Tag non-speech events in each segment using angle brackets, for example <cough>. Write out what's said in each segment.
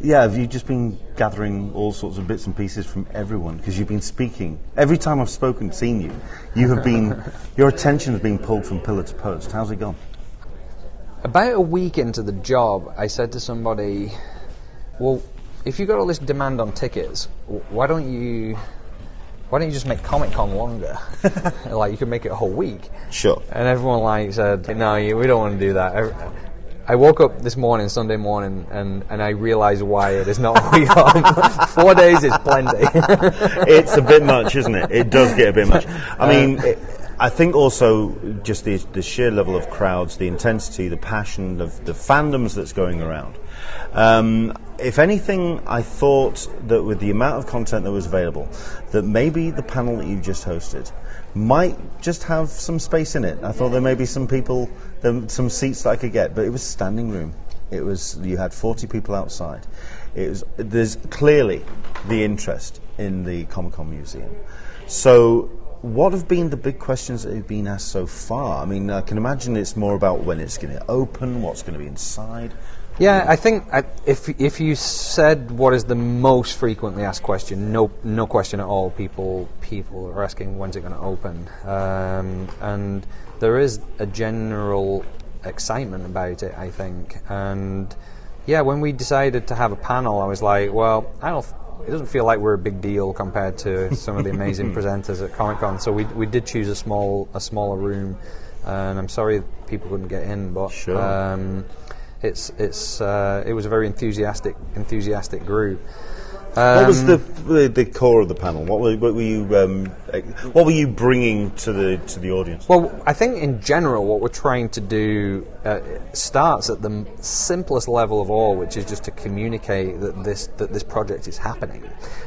Yeah, have you just been gathering all sorts of bits and pieces from everyone? Because you've been speaking. Every time I've spoken, seen you, you have been, <laughs> your attention has been pulled from pillar to post. How's it gone? About a week into the job, I said to somebody, "Well, if you've got all this demand on tickets, why don't you, why don't you just make Comic Con longer? <laughs> like you could make it a whole week." Sure. And everyone like said, "No, we don't want to do that." I, woke up this morning, Sunday morning, and, and I realised why it is not <laughs> a week. Four days is plenty. <laughs> it's a bit much, isn't it? It does get a bit much. I mean, it, I think also just the, the sheer level of crowds, the intensity, the passion, the, the fandoms that's going around. Um, if anything, I thought that with the amount of content that was available, that maybe the panel that you just hosted might just have some space in it. I thought there may be some people, some seats that I could get, but it was standing room. It was you had 40 people outside. It was there's clearly the interest in the Comic Con Museum. So, what have been the big questions that have been asked so far? I mean, I can imagine it's more about when it's going to open, what's going to be inside. Yeah, I think I, if if you said what is the most frequently asked question, no no question at all. People people are asking when's it going to open, um, and there is a general excitement about it. I think, and yeah, when we decided to have a panel, I was like, well, I don't. It doesn't feel like we're a big deal compared to some of the amazing <laughs> presenters at Comic Con. So we we did choose a small a smaller room, and I'm sorry people couldn't get in, but. Sure. Um, it's it's uh, it was a very enthusiastic enthusiastic group. what was Um, the, the the core of the panel? What were, what were you um, what were you bringing to the to the audience? Well, I think in general, what we're trying to do uh, starts at the simplest level of all, which is just to communicate that this that this project is happening.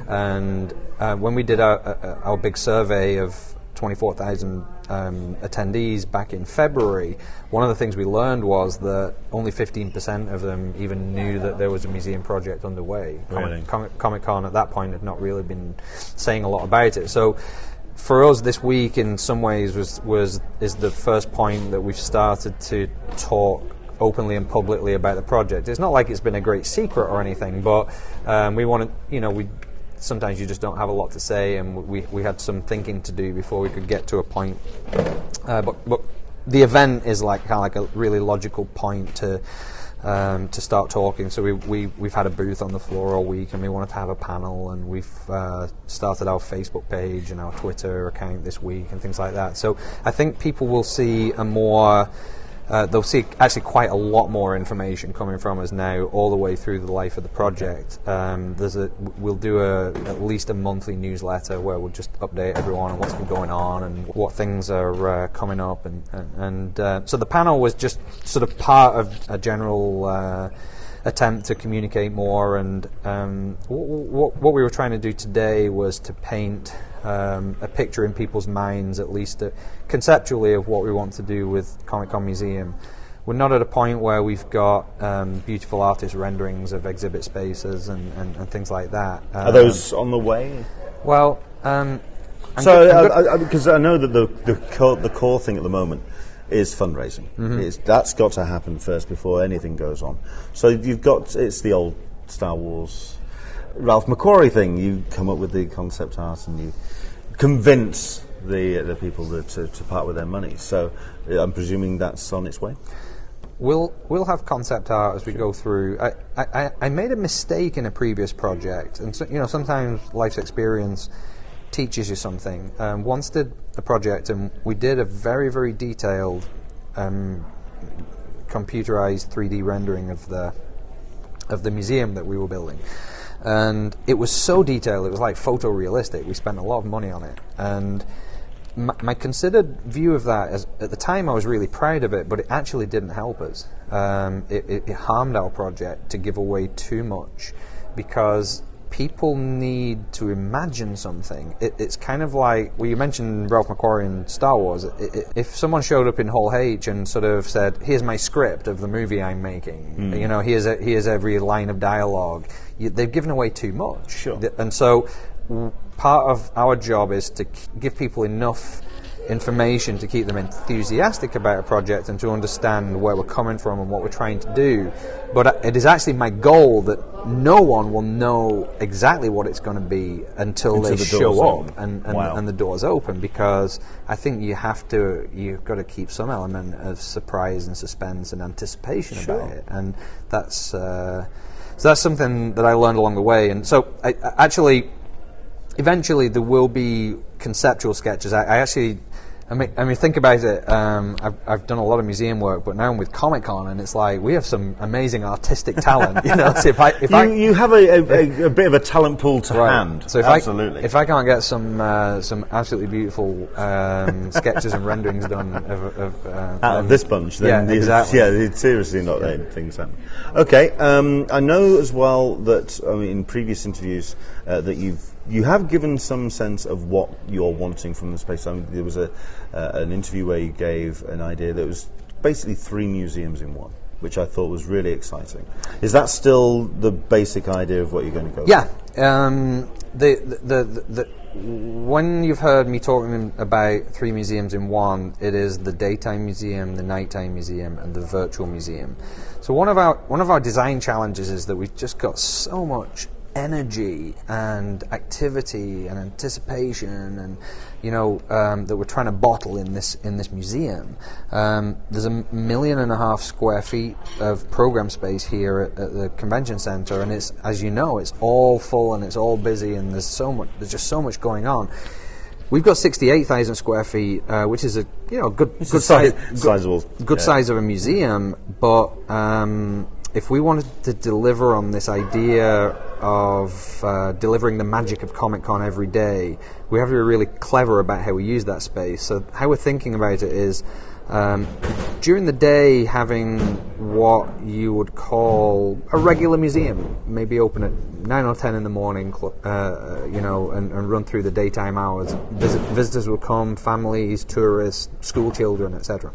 And uh, when we did our, uh, our big survey of 24,000 um, attendees back in February, one of the things we learned was that only 15% of them even knew that there was a museum project underway. Really? Comic, Comic Con at that point had not really been saying a lot about it. So for us this week in some ways was was is the first point that we've started to talk openly and publicly about the project. It's not like it's been a great secret or anything, but um, we want to, you know, we sometimes you just don't have a lot to say, and we we had some thinking to do before we could get to a point. Uh, but but the event is like kind of like a really logical point to um, to start talking. So we, we, we've had a booth on the floor all week and we wanted to have a panel and we've uh, started our Facebook page and our Twitter account this week and things like that. So I think people will see a more uh, they'll see actually quite a lot more information coming from us now, all the way through the life of the project. Um, there's a, we'll do a, at least a monthly newsletter where we'll just update everyone on what's been going on and what things are uh, coming up, and and, and uh, so the panel was just sort of part of a general. Uh, attempt to communicate more and um, what we were trying to do today was to paint um, a picture in people's minds, at least uh, conceptually, of what we want to do with Comic Con Museum. We're not at a point where we've got um, beautiful artist renderings of exhibit spaces and, and, and things like that. Are Um, those on the way? Well, um, I'm So, go- I'm go- because I, know that the the core, the core thing at the moment is fundraising. Mm-hmm. It's, that's got to happen first before anything goes on. So you've got it's the old Star Wars Ralph McQuarrie thing. You come up with the concept art and you convince the the people to, to part with their money. So uh, I'm presuming that's on its way. We'll we'll have concept art as we go through. I, I, I made a mistake in a previous project, and so, you know sometimes life's experience teaches you something. Um, once did a project, and we did a very very detailed um, computerized 3D rendering of the of the museum that we were building. And it was so detailed, it was like photorealistic. We spent a lot of money on it. And my, my considered view of that is at the time I was really proud of it, but it actually didn't help us. Um, it, it, it harmed our project to give away too much because people need to imagine something. It, it's kind of like, well, you mentioned Ralph McQuarrie in Star Wars. It, it, if someone showed up in Hall H and sort of said, "Here's my script of the movie I'm making," mm. you know, here's a, here's every line of dialogue, you, they've given away too much. Sure. And so, part of our job is to give people enough information to keep them enthusiastic about a project and to understand where we're coming from and what we're trying to do. But it is actually my goal that no one will know exactly what it's going to be until, Until they the show up and, and, Wow. and the doors open because I think you have to you've got to keep some element of surprise and suspense and anticipation Sure. about it and that's uh, so that's something that I learned along the way and so I, I actually eventually there will be conceptual sketches I, I actually I mean, I mean, think about it. Um, I've, I've done a lot of museum work, but now I'm with Comic Con, and it's like we have some amazing artistic talent. You know, <laughs> so if I if You, I you have a, a, a, bit of a talent pool to hand. so if Absolutely. I if I can't get some uh, some absolutely beautiful um, <laughs> sketches and renderings done of, of uh, out of this bunch, then Yeah, exactly. yeah, it's seriously not letting things happen. Okay, um, I know as well that I mean, in previous interviews uh, that you've you have given some sense of what you're wanting from the space. I mean, there was a uh, an interview where you gave an idea that was basically three museums in one, which I thought was really exciting. Is that still the basic idea of what you're going to go? Yeah. Um, the, the, the, the, when you've heard me talking about three museums in one, it is the daytime museum, the nighttime museum, and the virtual museum. So one of our one of our design challenges is that we've just got so much energy and activity and anticipation and you know um, that we're trying to bottle in this in this museum. Um, there's a million and a half square feet of program space here at, at the convention center, and it's as you know, it's all full and it's all busy, and there's so much. There's just so much going on. We've got 68,000 square feet, uh, which is a you know good It's good size, sizable. good yeah. size of a museum, but um, if we wanted to deliver on this idea of uh, delivering the magic of Comic Con every day, we have to be really clever about how we use that space. So, how we're thinking about it is um, during the day having what you would call a regular museum, maybe open at 9 or 10 in the morning, uh, you know, and, and run through the daytime hours. Visit, visitors will come, families, tourists, school children, etc.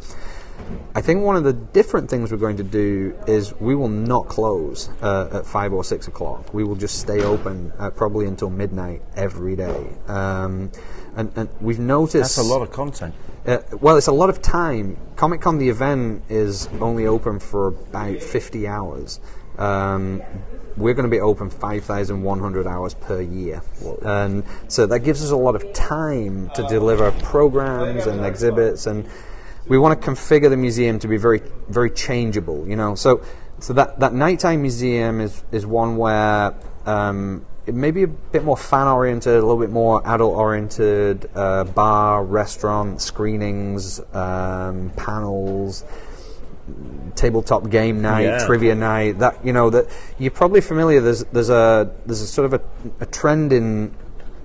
I think one of the different things we're going to do is we will not close uh, at five or six o'clock. We will just stay open uh, probably until midnight every day. Um, and, and we've noticed That's a lot of content. uh, well, it's a lot of time. Comic Con, the event, is only open for about 50 hours. Um, we're going to be open 5,100 hours per year. And so that gives us a lot of time to deliver programs and exhibits. And we want to configure the museum to be very, very changeable, you know. So, so that, that nighttime museum is, is one where um, it may be a bit more fan oriented, a little bit more adult oriented, uh, bar, restaurant, screenings, um, panels, tabletop game night, Yeah. trivia night. That you know that you're probably familiar. There's there's a there's a sort of a, a trend in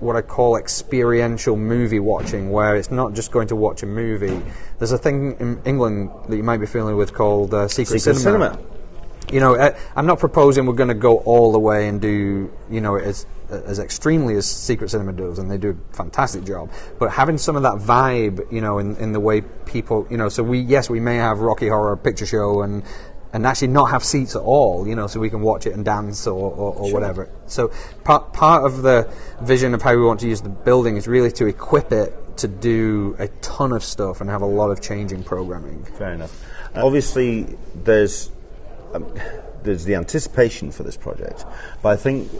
what I call experiential movie watching, where it's not just going to watch a movie. There's a thing in England that you might be familiar with called uh, secret, Secret cinema. you know, uh, I'm not proposing we're going to go all the way and do, you know, as as extremely as Secret Cinema does, and they do a fantastic job. But having some of that vibe, you know, in, in the way people, you know, so we yes, we may have Rocky Horror Picture Show and and actually not have seats at all, you know, so we can watch it and dance or, or, or whatever. So part part of the vision of how we want to use the building is really to equip it to do a ton of stuff and have a lot of changing programming. Fair enough. Uh, obviously, there's um, there's the anticipation for this project, but I think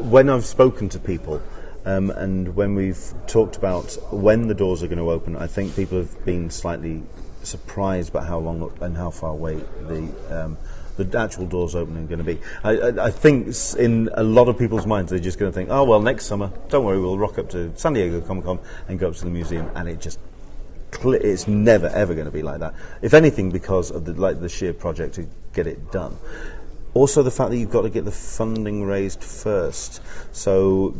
when I've spoken to people um, and when we've talked about when the doors are going to open, I think people have been slightly surprised by how long and how far away the um, the actual doors opening going to be. I, I, I think in a lot of people's minds they're just going to think, oh well, next summer, don't worry, we'll rock up to San Diego Comic Con and go up to the museum, and it just it's never ever going to be like that. If anything, because of the like the sheer project to get it done. Also, the fact that you've got to get the funding raised first. So,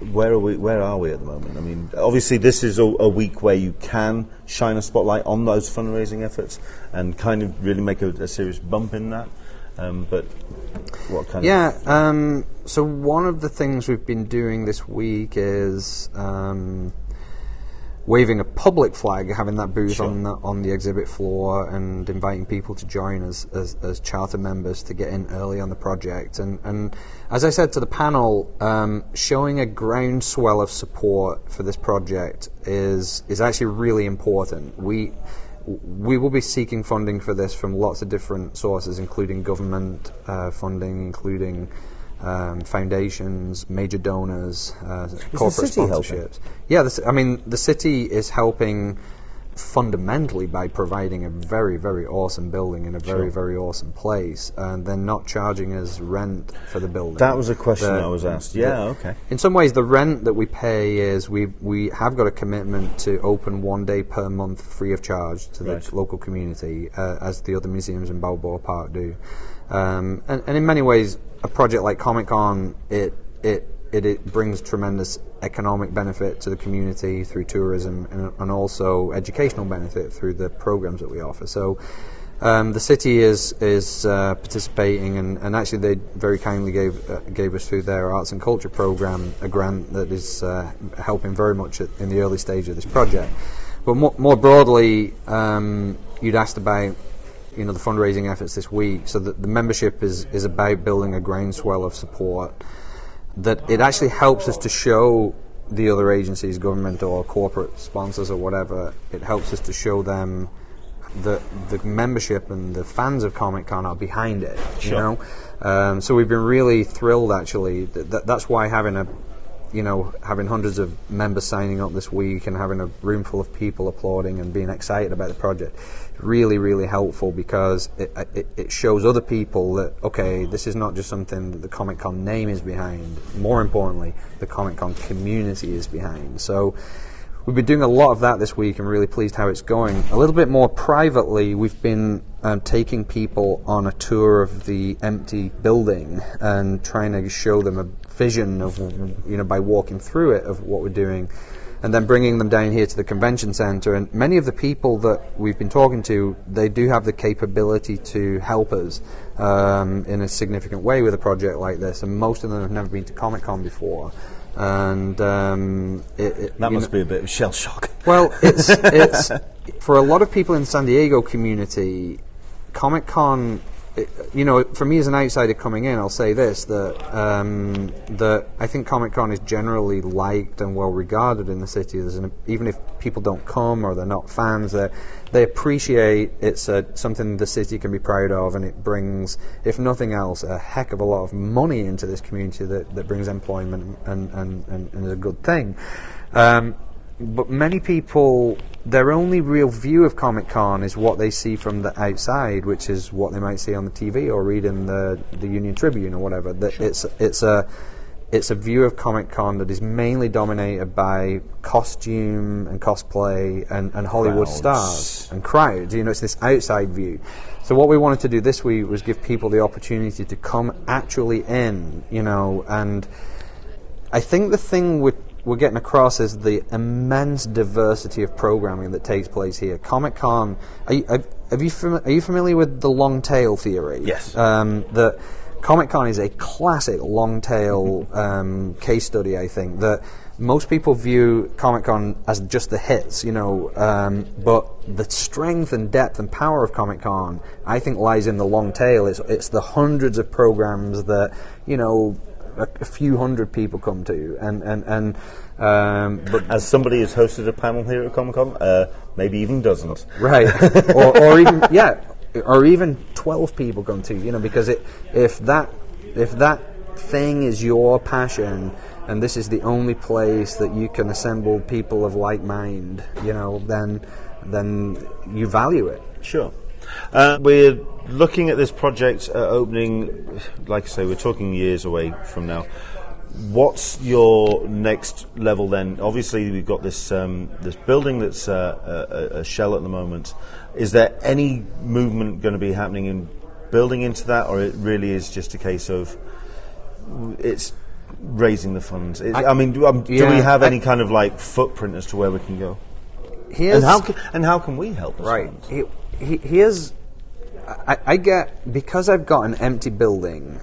where are we? Where are we at the moment? I mean, obviously, this is a, a week where you can shine a spotlight on those fundraising efforts and kind of really make a, a serious bump in that. Um, but what kind of Yeah. Um, so one of the things we've been doing this week is um, waving a public flag, having that booth Sure. on the, on the exhibit floor, and inviting people to join us as, as charter members to get in early on the project. And, and as I said to the panel, um, showing a groundswell of support for this project is is actually really important. We we will be seeking funding for this from lots of different sources, including government uh, funding, including um, foundations, major donors, uh, corporate city helping? sponsorships. Yeah, the, I mean, the city is helping fundamentally by providing a very, very awesome building in a very, Sure. very awesome place, and they're not charging us rent for the building. That was a question The- I was asked. the- Yeah, okay. in some ways, the rent that we pay is we we have got a commitment to open one day per month free of charge to the Right. local community, uh, as the other museums in Balboa Park do. Um, and, and in many ways, a project like Comic Con, it, it it it brings tremendous economic benefit to the community through tourism and, and also educational benefit through the programs that we offer. So. Um, the city is is uh, participating, and, and actually they very kindly gave uh, gave us through their arts and culture program a grant that is uh, helping very much at, in the early stage of this project. But more, more broadly, um, you'd asked about you know the fundraising efforts this week. So that the membership is is about building a groundswell of support that it actually helps us to show the other agencies, government or corporate sponsors or whatever. It helps us to show them that the membership and the fans of Comic Con are behind it. You know, um, so we've been really thrilled actually. That, that, that's why having a you know, having hundreds of members signing up this week and having a room full of people applauding and being excited about the project, really, really helpful because it, it, it shows other people that, okay, this is not just something that the Comic Con name is behind. More importantly, the Comic Con community is behind. So we've been doing a lot of that this week and really pleased how it's going. A little bit more privately, we've been um, taking people on a tour of the empty building and trying to show them a vision of, you know, by walking through it of what we're doing. And then bringing them down here to the convention center, and many of the people that we've been talking to, they do have the capability to help us um, in a significant way with a project like this. And most of them have never been to Comic Con before, and um, it, it, That must know- be a bit of shell shock. well, <laughs> it's it's for a lot of people in the San Diego community, Comic Con. You know, for me as an outsider coming in, I'll say this: that um, that I think Comic Con is generally liked and well regarded in the city. An, even if people don't come or they're not fans, they they appreciate it's a, something the city can be proud of, and it brings, if nothing else, a heck of a lot of money into this community that, that brings employment and, and, and, and is a good thing. Um, but many people, their only real view of Comic Con is what they see from the outside, which is what they might see on the TV or read in the, the Union Tribune or whatever. That it's it's a it's a view of Comic Con that is mainly dominated by costume and cosplay and, and Hollywood Crowds. stars and crowds. You know, it's this outside view. So what we wanted to do this week was give people the opportunity to come actually in, you know, and I think the thing we're, we're getting across is the immense diversity of programming that takes place here. Comic Con, are you, you fami- are you familiar with the long tail theory? Yes. Um, that Comic Con is a classic long tail <laughs> um, case study, I think, that most people view Comic Con as just the hits, you know, um, but the strength and depth and power of Comic Con, I think, lies in the long tail. It's, it's the hundreds of programs that, you know, a, a few hundred people come to, and and and um, but As somebody who's hosted a panel here at Comic Con, uh, maybe even dozens. right, <laughs> or, or even yeah, or even twelve people come to, you know, because it if that if that thing is your passion. And this is the only place that you can assemble people of like mind, you know. Then, then you value it. Sure. Uh, we're looking at this project uh, opening, like I say, we're talking years away from now. What's your next level then? Obviously, we've got this um, this building that's uh, a, a shell at the moment. Is there any movement going to be happening in building into that, or it really is just a case of it's raising the funds? It, I, I- mean, do, um, do yeah, we have I- any kind of like footprint as to where we can go? Here's And how can, and how can we help? Right. He, he, here's, I, I get because I've got an empty building,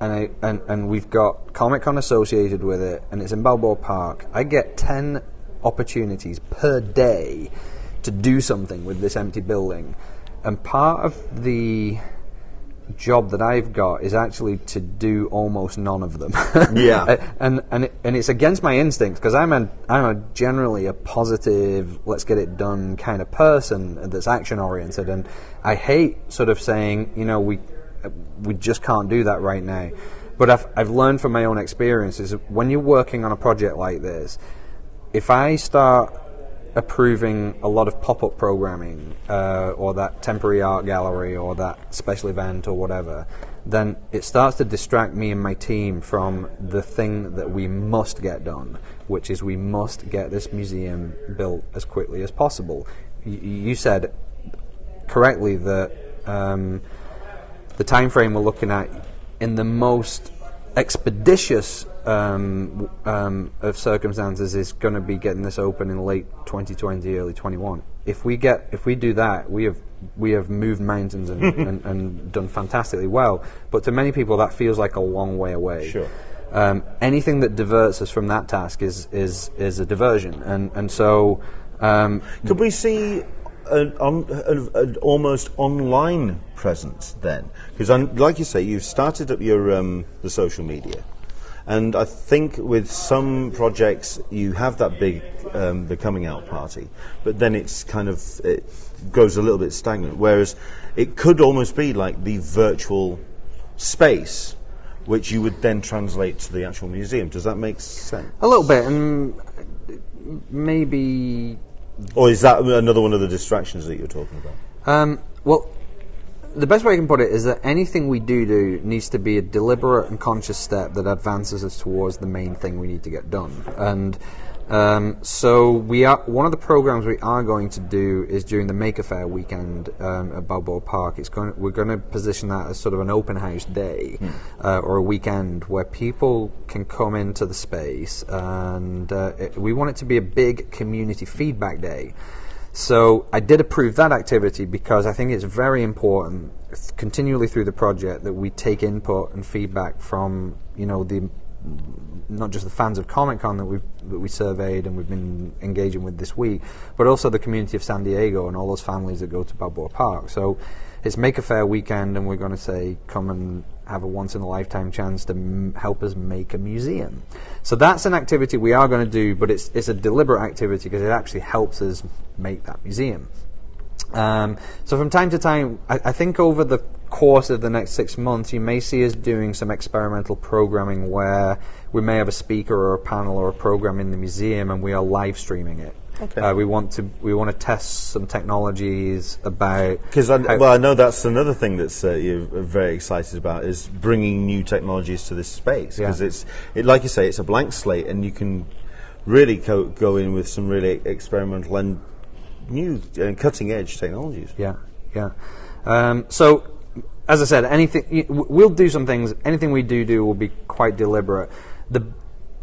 and I and, and we've got Comic Con associated with it, and it's in Balboa Park. I get ten opportunities per day to do something with this empty building. And part of the job that I've got is actually to do almost none of them. <laughs> Yeah. and and and it's against my instincts because I'm a I'm a generally a positive, let's get it done kind of person that's action oriented, and I hate sort of saying, you know, we we just can't do that right now. But I've I've learned from my own experiences when you're working on a project like this, if I start approving a lot of pop-up programming uh, or that temporary art gallery or that special event or whatever then it starts to distract me and my team from the thing that we must get done which is we must get this museum built as quickly as possible. Y- you said correctly that um, the time frame we're looking at in the most expeditious um, um, of circumstances is going to be getting this open in late 2020, early 21. If we get, if we do that, we have we have moved mountains and, <laughs> and, and, done fantastically well. But to many people, that feels like a long way away. Sure. Um, anything that diverts us from that task is is is a diversion, and and so. Um, Could we see an, on, an, an almost online presence then? Because, like you say, you've started up your um, the social media. And I think with some projects you have that big um, the coming out party, but then it's kind of it goes a little bit stagnant. Whereas it could almost be like the virtual space, which you would then translate to the actual museum. Does that make sense? A little bit, and maybe. Or is that another one of the distractions that you're talking about? Um, well, the best way I can put it is that anything we do do needs to be a deliberate and conscious step that advances us towards the main thing we need to get done. And um, so we are one of the programs we are going to do is during the Maker Faire weekend um, at Balboa Park. It's going we're going to position that as sort of an open house day mm. uh, or a weekend where people can come into the space, and uh, it, we want it to be a big community feedback day. So I did approve that activity because I think it's very important continually through the project that we take input and feedback from you know the not just the fans of Comic Con that we that we surveyed and we've been engaging with this week, but also the community of San Diego and all those families that go to Balboa Park. So it's Maker Faire weekend, and we're going to say come and have a once in a lifetime chance to m- help us make a museum. So that's an activity we are going to do, but it's it's a deliberate activity because it actually helps us make that museum. Um, so from time to time, I, I, think over the course of the next six months, you may see us doing some experimental programming where we may have a speaker or a panel or a program in the museum, and we are live streaming it. Okay. Uh, we want to we want to test some technologies about because well I know that's another thing that's uh, you're very excited about is bringing new technologies to this space because yeah. it's it, like you say it's a blank slate and you can really co- go in with some really experimental and new and cutting edge technologies. Yeah, yeah. Um, so as I said, anything we'll do some things. Anything we do do will be quite deliberate. The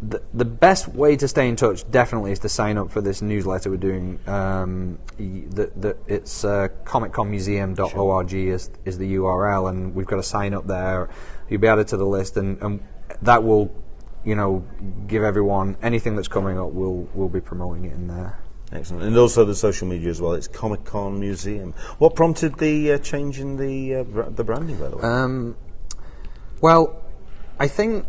the, the best way to stay in touch definitely is to sign up for this newsletter we're doing. Um, the, the, it's uh, comicconmuseum.org is, is the URL, and we've got a sign up there. You'll be added to the list, and, and that will, you know, give everyone anything that's coming up. We'll we'll be promoting it in there. Excellent, and also the social media as well. It's Comic Con Museum. What prompted the uh, change in the uh, br- the branding, by the way? Um, well, I think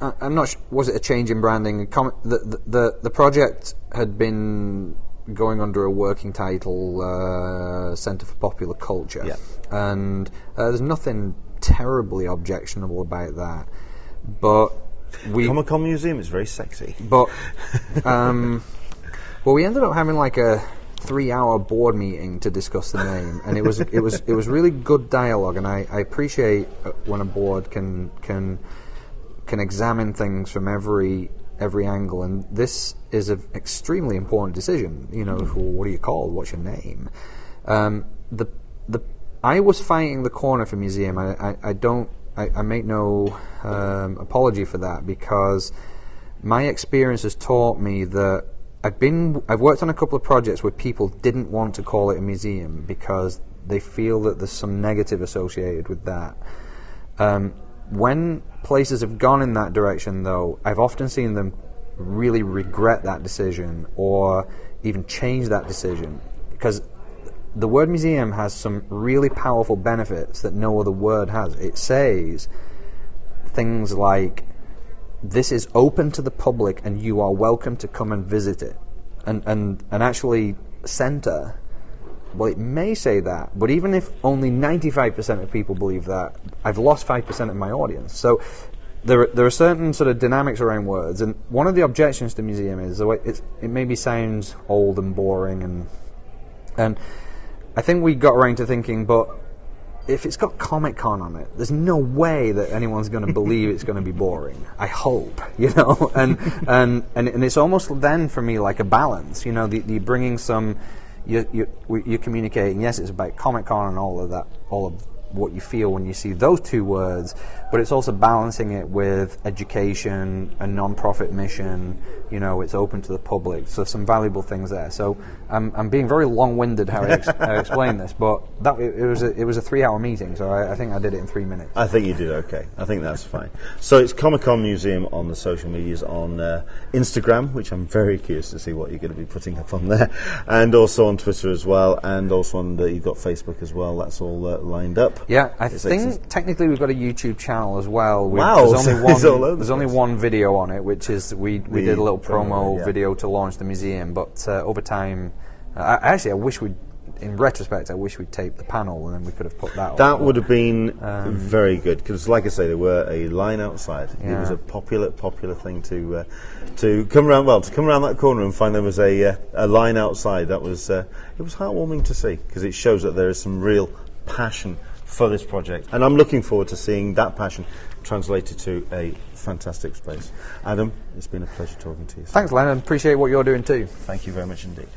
I'm not. Sh- was it a change in branding? The, the, the the project had been going under a working title, uh, Centre for Popular Culture, yeah. and uh, there's nothing terribly objectionable about that. But we Comic Con Museum is very sexy. But <laughs> um, well, we ended up having like a three-hour board meeting to discuss the name, and it was it was it was really good dialogue, and I, I appreciate uh, when a board can can can examine things from every every angle, and this is an extremely important decision. You know, what are you called? What's your name? Um, the the I was fighting the corner for museum. I, I, I don't. I, I, make no um, apology for that because my experience has taught me that I've been I've worked on a couple of projects where people didn't want to call it a museum because they feel that there's some negative associated with that. Um, when places have gone in that direction, though, I've often seen them really regret that decision or even change that decision because the word museum has some really powerful benefits that no other word has. It says things like this is open to the public and you are welcome to come and visit it. And and, and actually center well, it may say that, but even if only 95% of people believe that, I've lost 5% of my audience. So there are, there are certain sort of dynamics around words, and one of the objections to museum is the way it maybe sounds old and boring, and and I think we got around to thinking, but if it's got Comic Con on it, there's no way that anyone's going <laughs> to believe it's going to be boring. I hope, <laughs> you know, and and and and it's almost then for me like a balance, you know, the, the bringing some. You, you, you're communicating. Yes, it's about Comic Con and all of that, all of what you feel when you see those two words, but it's also balancing it with education, a non-profit mission. You know, it's open to the public, so some valuable things there. So I'm, I'm being very long-winded how I, ex- I explain this, but that it, it was a, it was a three-hour meeting, so I, I, think I did it in three minutes. I think you did okay. I think that's fine. So it's Comic Con Museum on the social medias on uh, Instagram, which I'm very curious to see what you're going to be putting up on there, and also on Twitter as well, and also on the, you've got Facebook as well. That's all uh, lined up. Yeah, I it's think technically we've got a YouTube channel as well. We, wow, there's only <laughs> one. there's only one video on it, which is we we the did a little promo, promo yeah. video to launch the museum. But uh, over time, uh, actually, I wish we'd in retrospect, I wish we'd taped the panel and then we could have put that. That would have been um, very good because, like I say, there were a line outside. Yeah. It was a popular, popular thing to uh, to come around. Well, to come around that corner and find there was a uh, a line outside. That was uh, it was heartwarming to see because it shows that there is some real passion for this project. And I'm looking forward to seeing that passion translated to a fantastic space. Adam, it's been a pleasure talking to you. Thanks, Lennon. Appreciate what you're doing too. Thank you very much indeed.